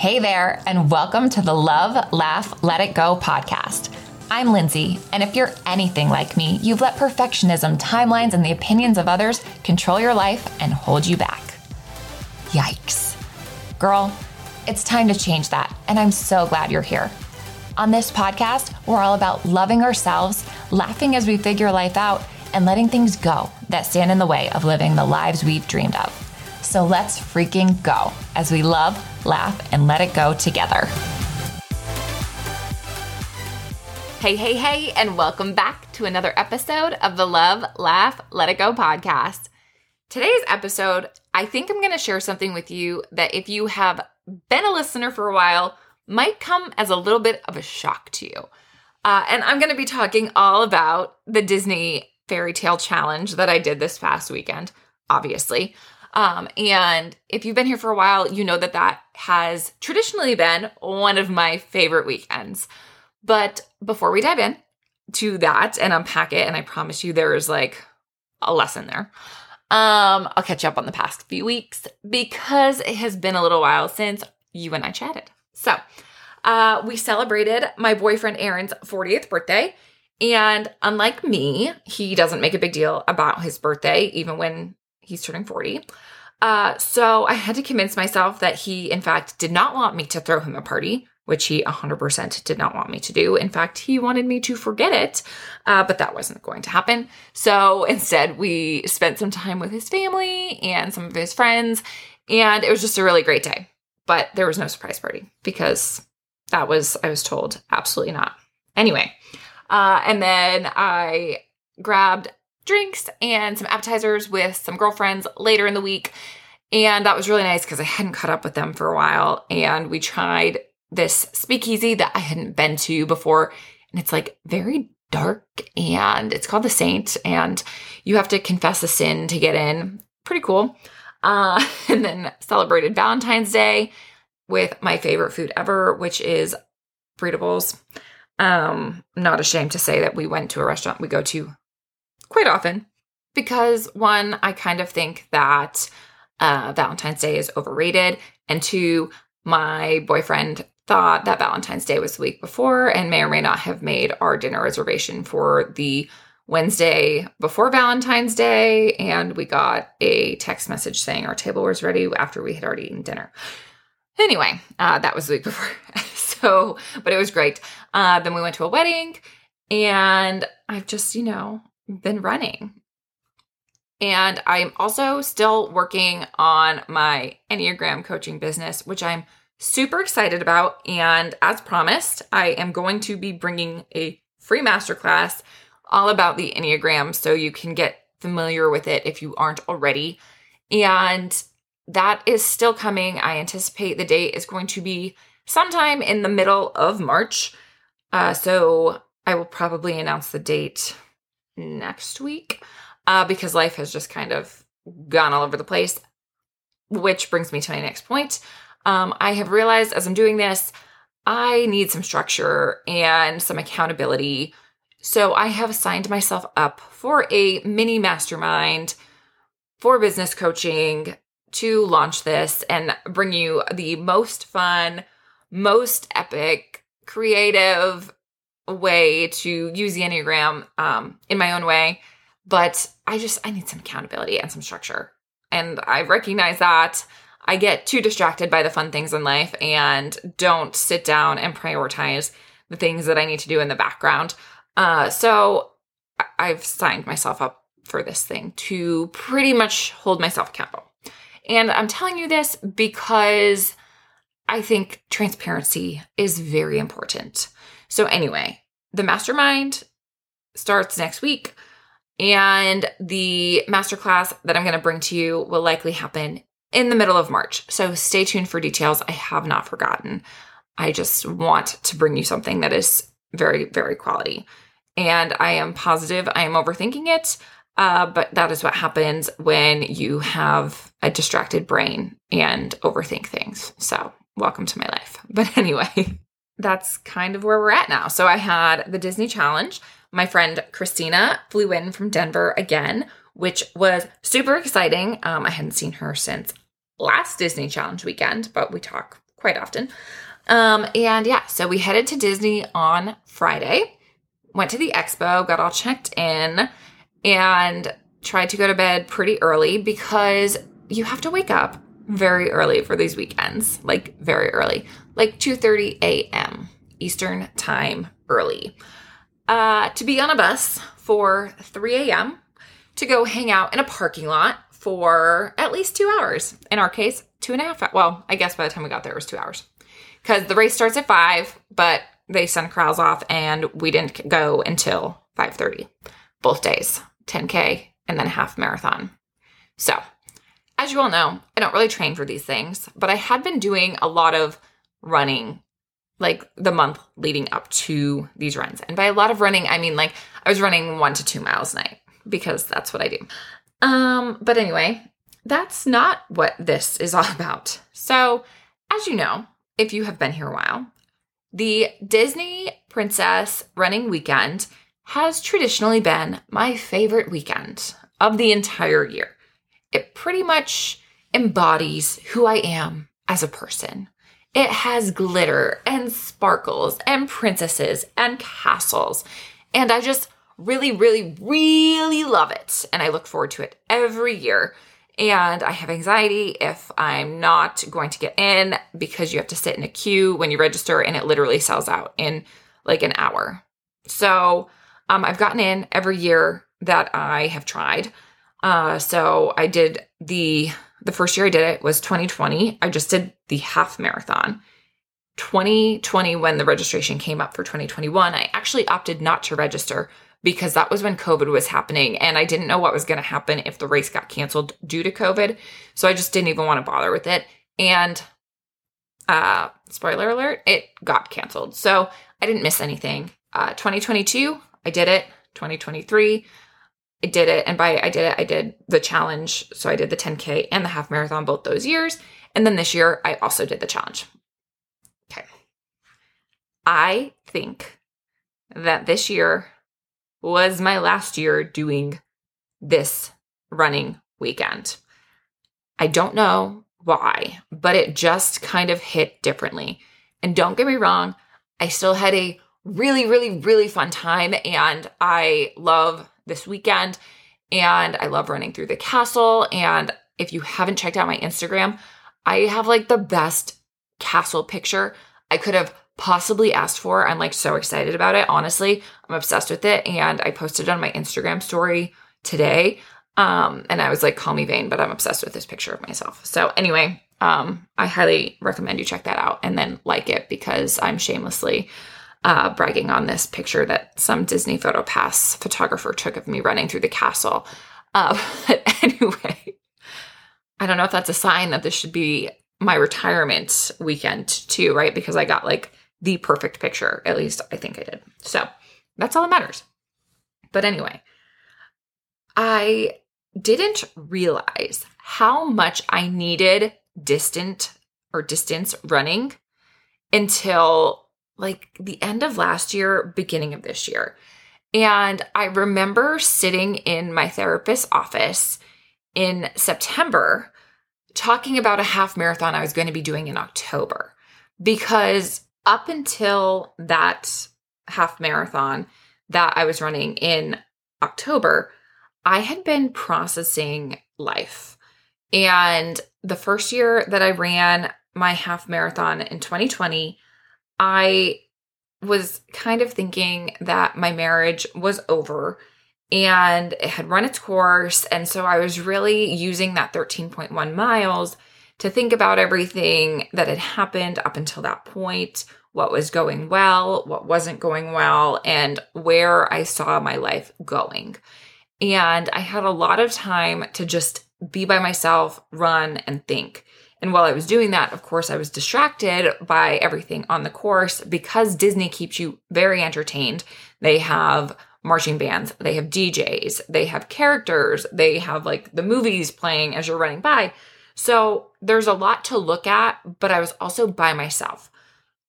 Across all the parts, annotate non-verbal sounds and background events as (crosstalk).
Hey there, and welcome to the Love, Laugh, Let It Go podcast. I'm Lindsay, and if you're anything like me, you've let perfectionism, timelines, and the opinions of others control your life and hold you back. Yikes. Girl, it's time to change that, and I'm so glad you're here. On this podcast, we're all about loving ourselves, laughing as we figure life out, and letting things go that stand in the way of living the lives we've dreamed of. So let's freaking go as we love, laugh, and let it go together. Hey, hey, hey, and welcome back to another episode of the Love, Laugh, Let It Go podcast. Today's episode, I think I'm going to share something with you that if you have been a listener for a while, might come as a little bit of a shock to you. Uh, and I'm going to be talking all about the Disney Fairy Tale Challenge that I did this past weekend, obviously. Um, and if you've been here for a while, you know that that has traditionally been one of my favorite weekends. But before we dive in to that and unpack it, and I promise you there is like a lesson there. Um, I'll catch you up on the past few weeks because it has been a little while since you and I chatted. So, uh, we celebrated my boyfriend Aaron's 40th birthday. And unlike me, he doesn't make a big deal about his birthday, even when he's turning 40. Uh, so I had to convince myself that he, in fact, did not want me to throw him a party, which he 100% did not want me to do. In fact, he wanted me to forget it, uh, but that wasn't going to happen. So instead, we spent some time with his family and some of his friends, and it was just a really great day. But there was no surprise party because that was, I was told, absolutely not. Anyway, uh, and then I grabbed drinks and some appetizers with some girlfriends later in the week. And that was really nice because I hadn't caught up with them for a while. And we tried this speakeasy that I hadn't been to before. And it's like very dark and it's called The Saint. And you have to confess a sin to get in. Pretty cool. Uh, (laughs) and then celebrated Valentine's Day with my favorite food ever, which is burrito. Um, not ashamed to say that we went to a restaurant we go to quite often because one, I kind of think that uh, Valentine's Day is overrated, and two, my boyfriend thought that Valentine's Day was the week before and may or may not have made our dinner reservation for the Wednesday before Valentine's Day, and we got a text message saying our table was ready after we had already eaten dinner. Anyway, uh, that was the week (laughs) before. so, but it was great. Uh, then we went to a wedding, and I've just, you know, been running. And I'm also still working on my Enneagram coaching business, which I'm super excited about. And as promised, I am going to be bringing a free masterclass all about the Enneagram so you can get familiar with it if you aren't already. And that is still coming. I anticipate the date is going to be sometime in the middle of March. Uh, so I will probably announce the date next week uh, because life has just kind of gone all over the place. Which brings me to my next point. Um, I have realized as I'm doing this, I need some structure and some accountability. So I have signed myself up for a mini mastermind for business coaching to launch this and bring you the most fun, most epic, creative, way to use the Enneagram um, in my own way. But I just, I need some accountability and some structure. And I recognize that I get too distracted by the fun things in life and don't sit down and prioritize the things that I need to do in the background. Uh, so I've signed myself up for this thing to pretty much hold myself accountable. And I'm telling you this because I think transparency is very important. So, anyway, the mastermind starts next week, and the masterclass that I'm going to bring to you will likely happen in the middle of March. So, stay tuned for details. I have not forgotten. I just want to bring you something that is very, very quality. And I am positive I am overthinking it. Uh, but that is what happens when you have a distracted brain and overthink things. So, welcome to my life. (laughs) But anyway, that's kind of where we're at now. So I had the Disney Challenge. My friend Christina flew in from Denver again, which was super exciting. Um, I hadn't seen her since last Disney Challenge weekend, but we talk quite often. Um, and yeah, so we headed to Disney on Friday, went to the expo, got all checked in, and tried to go to bed pretty early because you have to wake up very early for these weekends, like very early, like 2:30 a.m. Eastern time early. Uh, to be on a bus for 3 a.m. to go hang out in a parking lot for at least two hours. In our case, two and a half. Well, I guess by the time we got there, it was two hours because the race starts at five, but they send crowds off, and we didn't go until 5:30 both days, 10k and then half marathon. So, as you all know, I don't really train for these things, but I had been doing a lot of running like the month leading up to these runs. And by a lot of running, I mean like I was running 1 to 2 miles a night because that's what I do. Um but anyway, that's not what this is all (laughs) about. So, as you know, if you have been here a while, the Disney Princess Running Weekend has traditionally been my favorite weekend of the entire year. It pretty much embodies who I am as a person. It has glitter and sparkles and princesses and castles. And I just really, really, really love it. And I look forward to it every year. And I have anxiety if I'm not going to get in because you have to sit in a queue when you register and it literally sells out in like an hour. So um, I've gotten in every year that I have tried. Uh, so I did the the first year I did it was 2020. I just did the half marathon. 2020 when the registration came up for 2021, I actually opted not to register because that was when COVID was happening and I didn't know what was going to happen if the race got canceled due to COVID. So I just didn't even want to bother with it. And uh spoiler alert, it got canceled. So I didn't miss anything. Uh 2022, I did it. 2023, I did it. And by I did it, I did the challenge. So I did the 10K and the half marathon both those years. And then this year, I also did the challenge. Okay. I think that this year was my last year doing this running weekend. I don't know why, but it just kind of hit differently. And don't get me wrong, I still had a really, really, really fun time. And I love this weekend. And I love running through the castle. And if you haven't checked out my Instagram, I have like the best castle picture I could have possibly asked for. I'm like so excited about it. Honestly, I'm obsessed with it. And I posted on my Instagram story today. Um, and I was like, call me vain, but I'm obsessed with this picture of myself. So anyway, um, I highly recommend you check that out and then like it because I'm shamelessly uh, bragging on this picture that some Disney Photo Pass photographer took of me running through the castle. Uh, (laughs) but anyway, I don't know if that's a sign that this should be my retirement weekend too, right? Because I got like the perfect picture. At least I think I did. So that's all that matters. But anyway, I didn't realize how much I needed distant or distance running until like the end of last year, beginning of this year. And I remember sitting in my therapist's office in September talking about a half marathon I was going to be doing in October. Because up until that half marathon that I was running in October, I had been processing life. And the first year that I ran my half marathon in 2020, I was kind of thinking that my marriage was over and it had run its course. And so I was really using that 13.1 miles to think about everything that had happened up until that point, what was going well, what wasn't going well, and where I saw my life going. And I had a lot of time to just be by myself, run, and think. And while I was doing that, of course, I was distracted by everything on the course because Disney keeps you very entertained. They have marching bands, they have DJs, they have characters, they have like the movies playing as you're running by. So there's a lot to look at, but I was also by myself.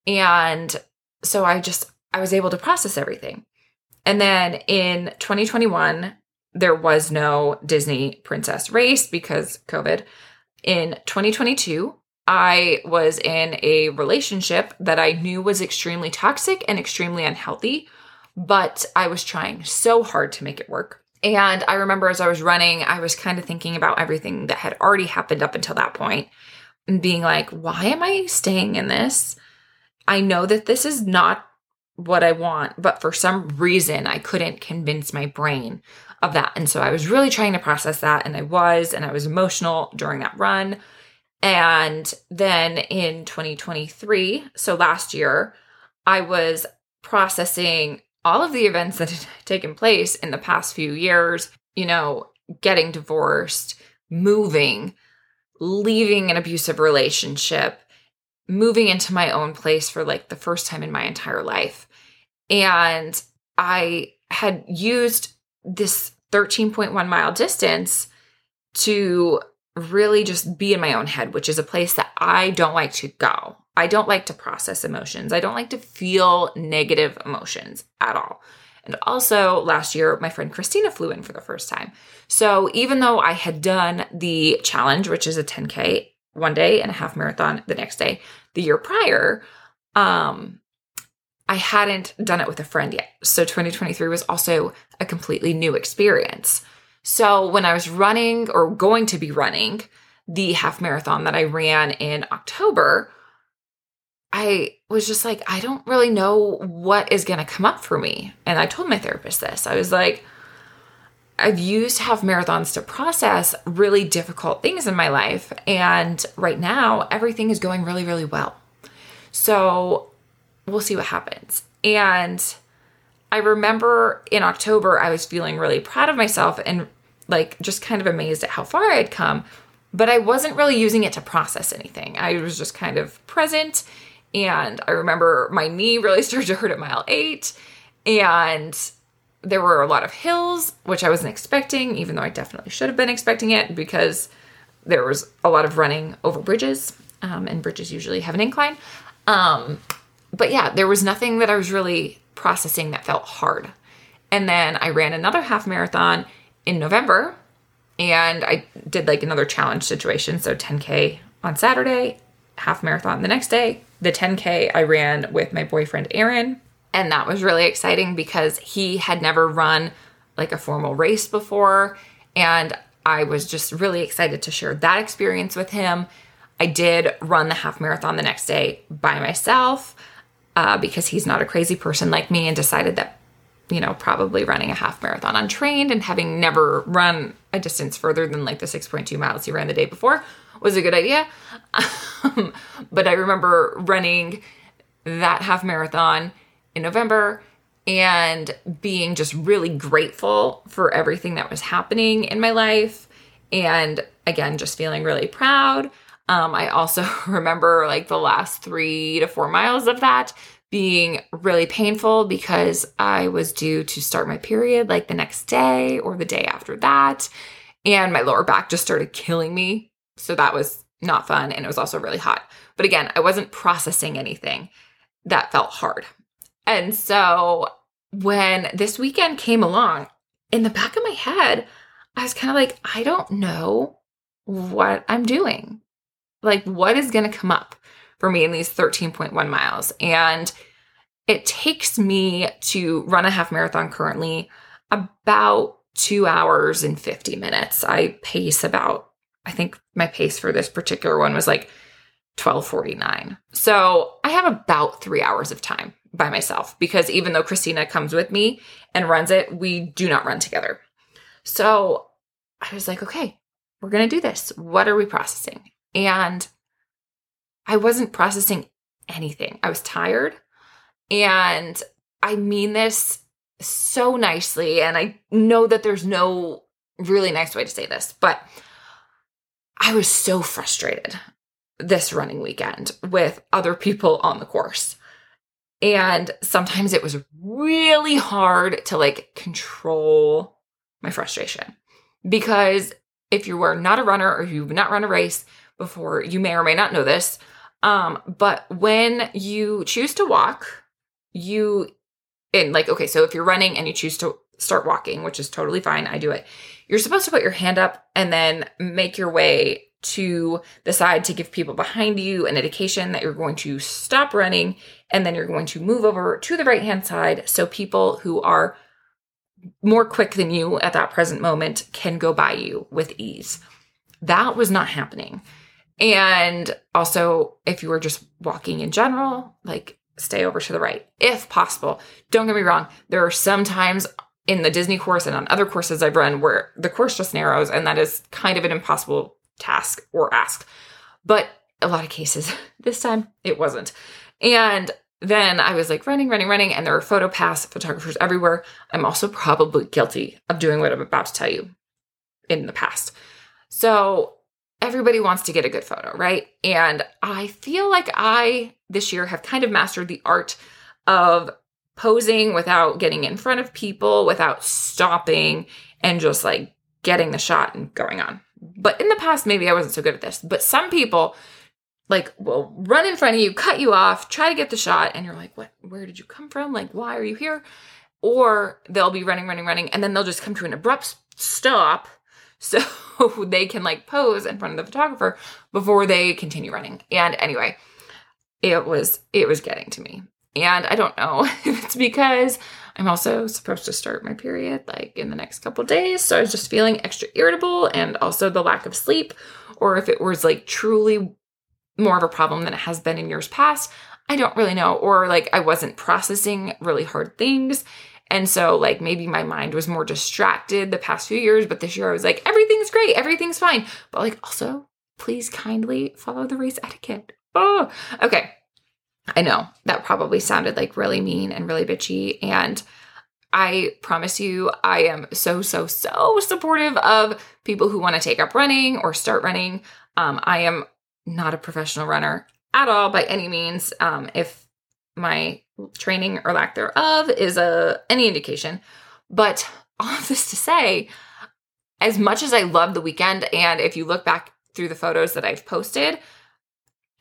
And so I just, I was able to process everything. And then in 2021, there was no Disney princess race because COVID. In 2022, I was in a relationship that I knew was extremely toxic and extremely unhealthy, but I was trying so hard to make it work. And I remember as I was running, I was kind of thinking about everything that had already happened up until that point and being like, why am I staying in this? I know that this is not what I want, but for some reason I couldn't convince my brain of that. And so I was really trying to process that and I was and I was emotional during that run. And then in 2023, so last year, I was processing all of the events that (laughs) had taken place in the past few years, you know, getting divorced, moving, leaving an abusive relationship, moving into my own place for like the first time in my entire life. And I had used this 13.1 mile distance to really just be in my own head, which is a place that I don't like to go. I don't like to process emotions. I don't like to feel negative emotions at all. And also, last year, my friend Christina flew in for the first time. So, even though I had done the challenge, which is a 10K one day and a half marathon the next day, the year prior, um, I hadn't done it with a friend yet. So 2023 was also a completely new experience. So when I was running or going to be running the half marathon that I ran in October, I was just like, I don't really know what is going to come up for me. And I told my therapist this. I was like, I've used half marathons to process really difficult things in my life. And right now, everything is going really, really well. So we'll see what happens. And I remember in October, I was feeling really proud of myself and like just kind of amazed at how far I had come, but I wasn't really using it to process anything. I was just kind of present. And I remember my knee really (laughs) started to hurt at mile eight. And there were a lot of hills, which I wasn't expecting, even though I definitely should have been expecting it because there was a lot of running over bridges, um, and bridges usually have an incline. Um, but yeah, there was nothing that I was really processing that felt hard. And then I ran another half marathon in November and I did like another challenge situation. So 10K on Saturday, half marathon the next day. The 10K I ran with my boyfriend Aaron. And that was really exciting because he had never run like a formal race before. And I was just really excited to share that experience with him. I did run the half marathon the next day by myself uh, because he's not a crazy person like me and decided that, you know, probably running a half marathon untrained and having never run a distance further than like the 6.2 miles he ran the day before was a good idea. Um, but I remember running that half marathon in November and being just really grateful for everything that was happening in my life. And again, just feeling really proud. Um, I also (laughs) remember like the last three to four miles of that being really painful because I was due to start my period like the next day or the day after that. And my lower back just started killing me. So that was not fun. And it was also really hot. But again, I wasn't processing anything that felt hard. And so when this weekend came along, in the back of my head, I was kind of like, I don't know what I'm doing like what is going to come up for me in these 13.1 miles? And it takes me to run a half marathon currently about two hours and 50 minutes. I pace about i think my pace for this particular one was like 1249 so i have about three hours of time by myself because even though christina comes with me and runs it we do not run together. So i was like okay we're going to do this. What are we processing and I wasn't processing anything. I was tired. And I mean this so nicely. And I know that there's no really nice way to say this, but I was so frustrated this running weekend with other people on the course. And sometimes it was really hard to like control my frustration because if you were not a runner or you've not run a race, before. You may or may not know this. Um, but when you choose to walk, you in like okay, so if you're running and you choose to start walking, which is totally fine, I do it. You're supposed to put your hand up and then make your way to the side to give people behind you an indication that you're going to stop running and then you're going to move over to the right hand side so people who are more quick than you at that present moment can go by you with ease. That was not happening. And also, if you were just walking in general, like stay over to the right if possible. Don't get me wrong, there are some times in the Disney course and on other courses I've run where the course just narrows, and that is kind of an impossible task or ask. But a lot of cases, (laughs) this time it wasn't. And then I was like running, running, running, and there are photo pass photographers everywhere. I'm also probably guilty of doing what I'm about to tell you in the past. So everybody wants to get a good photo, right? And I feel like I this year have kind of mastered the art of posing without getting in front of people, without stopping and just like getting the shot and going on. But in the past, maybe I wasn't so good at this. But some people like will run in front of you, cut you off, try to get the shot, and you're like, what? Where did you come from? Like, why are you here? Or they'll be running, running, running, and then they'll just come to an abrupt stop so (laughs) they can like pose in front of the photographer before they continue running. And anyway, it was it was getting to me. And I don't know (laughs) if it's because I'm also supposed to start my period like in the next couple days. So I was just feeling extra irritable and also the lack of sleep, or if it was like truly more of a problem than it has been in years past. I don't really know. Or like I wasn't processing really hard things. And so, like, maybe my mind was more distracted the past few years, but this year I was like, everything's great, everything's fine. But, like, also, please kindly follow the race etiquette. Oh, okay. I know that probably sounded like really mean and really bitchy. And I promise you, I am so, so, so supportive of people who want to take up running or start running. Um, I am not a professional runner at all by any means. Um, if my training or lack thereof is a any indication. But (laughs) all of this to say, as much as I love the weekend, and if you look back through the photos that I've posted,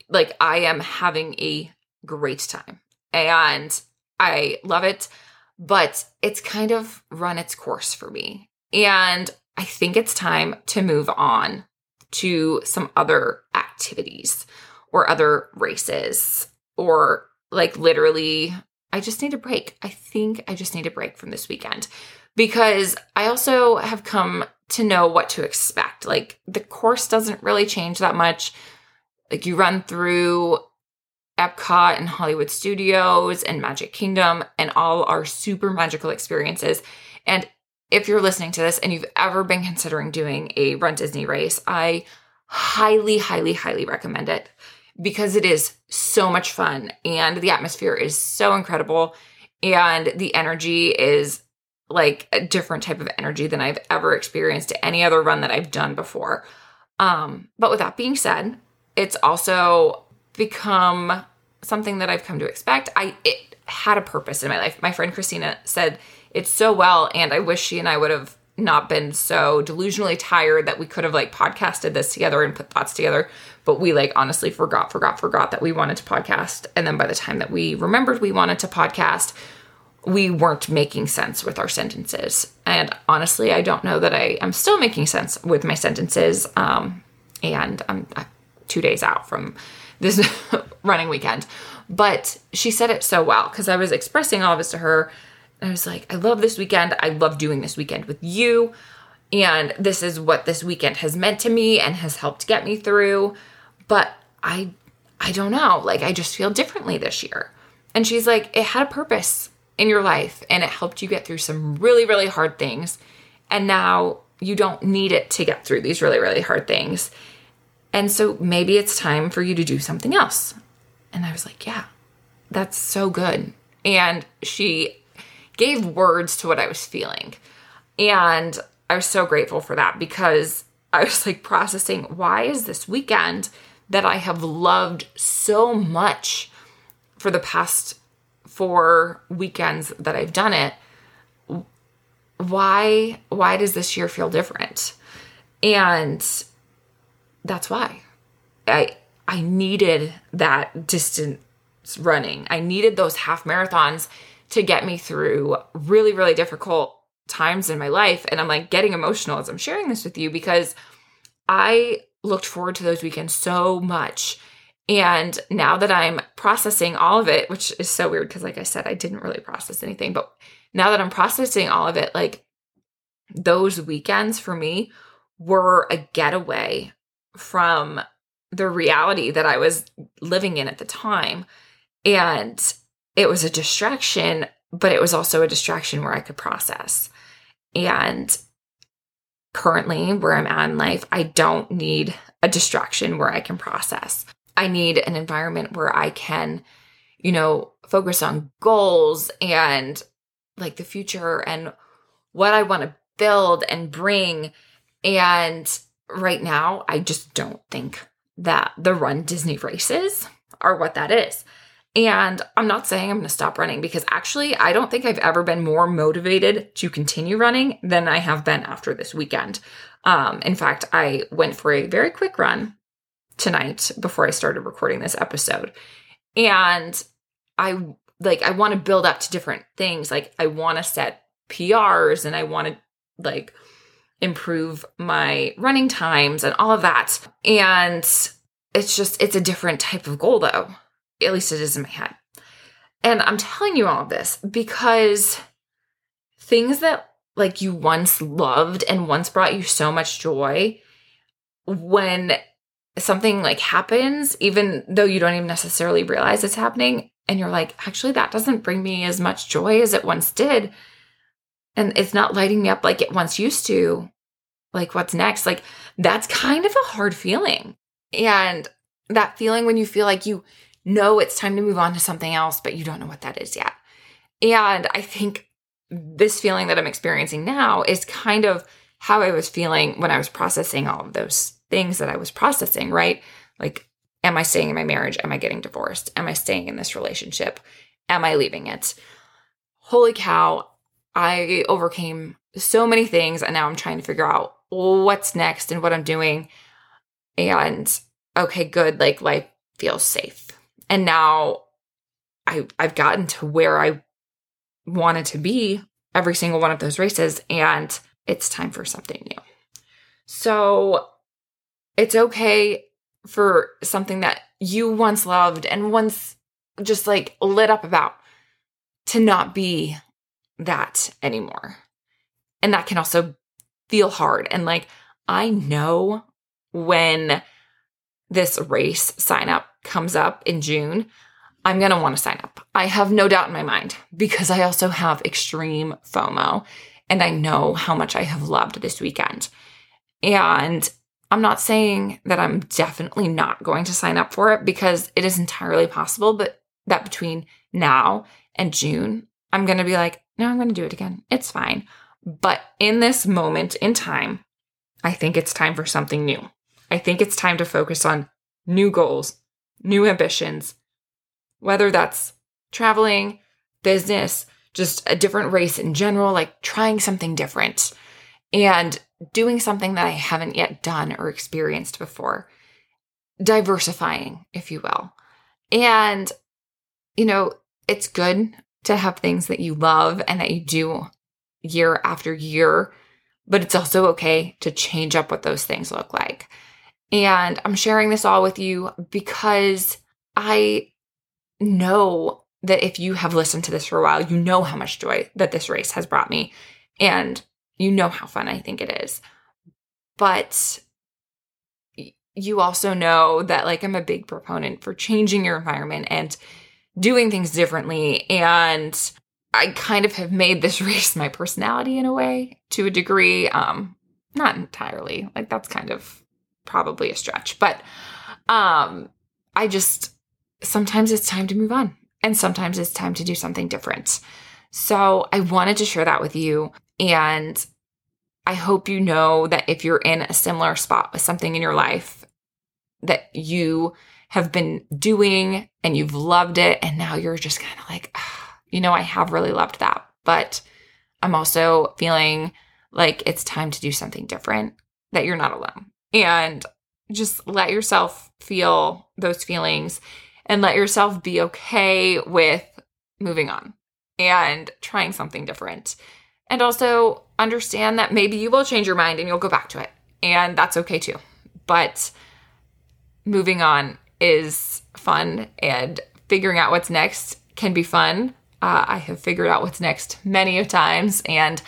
like I am having a great time and I love it, but it's kind of run its course for me. And I think it's time to move on to some other activities or other races or like literally I just need a break. I think I just need a break from this weekend because I also have come to know what to expect. Like the course doesn't really change that much. Like you run through Epcot and Hollywood Studios and Magic Kingdom and all our super magical experiences. And if you're listening to this and you've ever been considering doing a Run Disney race, I highly, highly, highly recommend it because it is so much fun and the atmosphere is so incredible and the energy is like a different type of energy than I've ever experienced at any other run that I've done before. Um, but with that being said, it's also become something that I've come to expect. I it had a purpose in my life. My friend Christina said it so well, and I wish she and I would have not been so delusionally tired that we could have like podcasted this together and put thoughts together. But we like honestly forgot, forgot, forgot that we wanted to podcast. And then by the time that we remembered we wanted to podcast, we weren't making sense with our sentences. And honestly, I don't know that I am still making sense with my sentences. Um, and I'm two days out from this (laughs) running weekend. But she said it so well because I was expressing all of this to her I was like, I love this weekend. I love doing this weekend with you. And this is what this weekend has meant to me and has helped get me through. But I I don't know. Like I just feel differently this year. And she's like, it had a purpose in your life and it helped you get through some really, really hard things. And now you don't need it to get through these really, really hard things. And so maybe it's time for you to do something else. And I was like, yeah, that's so good. And she gave words to what I was feeling. And I was so grateful for that because I was like processing why is this weekend that I have loved so much for the past four weekends that I've done it why why does this year feel different? And that's why. I i needed that distance running. I needed those half marathons to get me through really, really difficult times in my life. And I'm like getting emotional as I'm sharing this with you because I looked forward to those weekends so much. And now that I'm processing all of it, which is so weird because, like I said, I didn't really process anything, but now that I'm processing all of it, like those weekends for me were a getaway from the reality that I was living in at the time. And it was a distraction, but it was also a distraction where I could process. And currently, where I'm at in life, I don't need a distraction where I can process. I need an environment where I can, you know, focus on goals and like the future and what I want to build and bring. And right now, I just don't think that the run Disney races are what that is. And I'm not saying I'm going to stop running because actually, I don't think I've ever been more motivated to continue running than I have been after this weekend. Um, in fact, I went for a very quick run tonight before I started recording this episode. And I like, I want to build up to different things. Like, I want to set PRs and I want to like improve my running times and all of that. And it's just, it's a different type of goal though. At least it is in my head. And I'm telling you all of this because things that like you once loved and once brought you so much joy, when something like happens, even though you don't even necessarily realize it's happening, and you're like, actually, that doesn't bring me as much joy as it once did. And it's not lighting me up like it once used to. Like, what's next? Like, that's kind of a hard feeling. And that feeling when you feel like you know it's time to move on to something else, but you don't know what that is yet. And I think this feeling that I'm experiencing now is kind of how I was feeling when I was processing all of those things that I was processing, right? Like, am I staying in my marriage? Am I getting divorced? Am I staying in this relationship? Am I leaving it? Holy cow, I overcame so many things and now I'm trying to figure out what's next and what I'm doing. And okay, good, like life feels safe. And now I I've gotten to where I wanted to be every single one of those races and it's time for something new. So it's okay for something that you once loved and once just like lit up about to not be that anymore. And that can also feel hard. And like, I know when this race sign up comes up in June, I'm going to want to sign up. I have no doubt in my mind because I also have extreme FOMO and I know how much I have loved this weekend. And I'm not saying that I'm definitely not going to sign up for it because it is entirely possible, but that between now and June, I'm going to be like, no, I'm going to do it again. It's fine. But in this moment in time, I think it's time for something new. I think it's time to focus on new goals, new ambitions, whether that's traveling, business, just a different race in general, like trying something different and doing something that I haven't yet done or experienced before. Diversifying, if you will. And, you know, it's good to have things that you love and that you do year after year, but it's also okay to change up what those things look like. And I'm sharing this all with you because I know that if you have listened to this for a while, you know how much joy that this race has brought me. And you know how fun I think it is. But you also know that like I'm a big proponent for changing your environment and doing things differently. And I kind of have made this (laughs) race my personality in a way to a degree. Um, not entirely. Like that's kind of probably a stretch, but um I just sometimes it's time to move on and sometimes it's time to do something different. So I wanted to share that with you and I hope you know that if you're in a similar spot with something in your life that you have been doing and you've loved it and now you're just kind of like oh, you know I have really loved that but I'm also feeling like it's time to do something different that you're not alone and just let yourself feel those feelings and let yourself be okay with moving on and trying something different. And also understand that maybe you will change your mind and you'll go back to it. And that's okay too. but moving on is fun and figuring out what's next can be fun. Uh, I have figured out what's next many of times and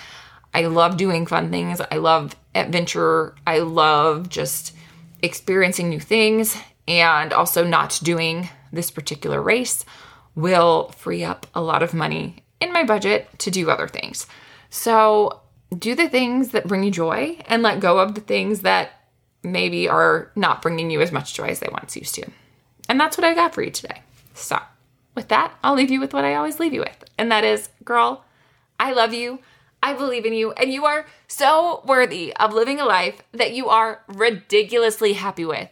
I love doing fun things. I love adventure. I love just experiencing new things and also not doing this particular race will free up a lot of money in my budget to do other things. So, do the things that bring you joy and let go of the things that maybe are not bringing you as much joy as they once used to. And that's what I got for you today. So, with that, I'll leave you with what I always leave you with. And that is, girl, I love you. I believe in you. And you are so worthy of living a life that you are ridiculously happy with.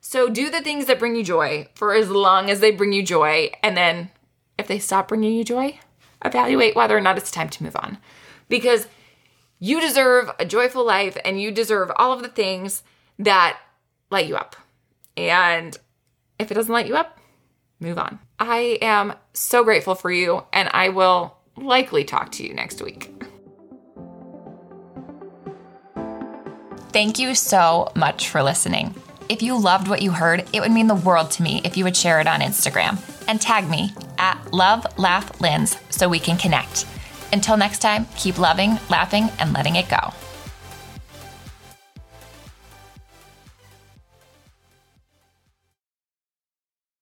So do the things that bring you joy for as long as they bring you joy. And then if they stop bringing you joy, evaluate whether or not it's time to move on. Because you deserve a joyful life and you deserve all of the things that light you up. And if it doesn't light you up, move on. I am so grateful for you, and I will likely talk to you next week. Thank you so much for listening. If you loved what you heard, it would mean the world to me if you would share it on Instagram and tag me at Love Laugh Linds so we can connect. Until next time, keep loving, laughing, and letting it go.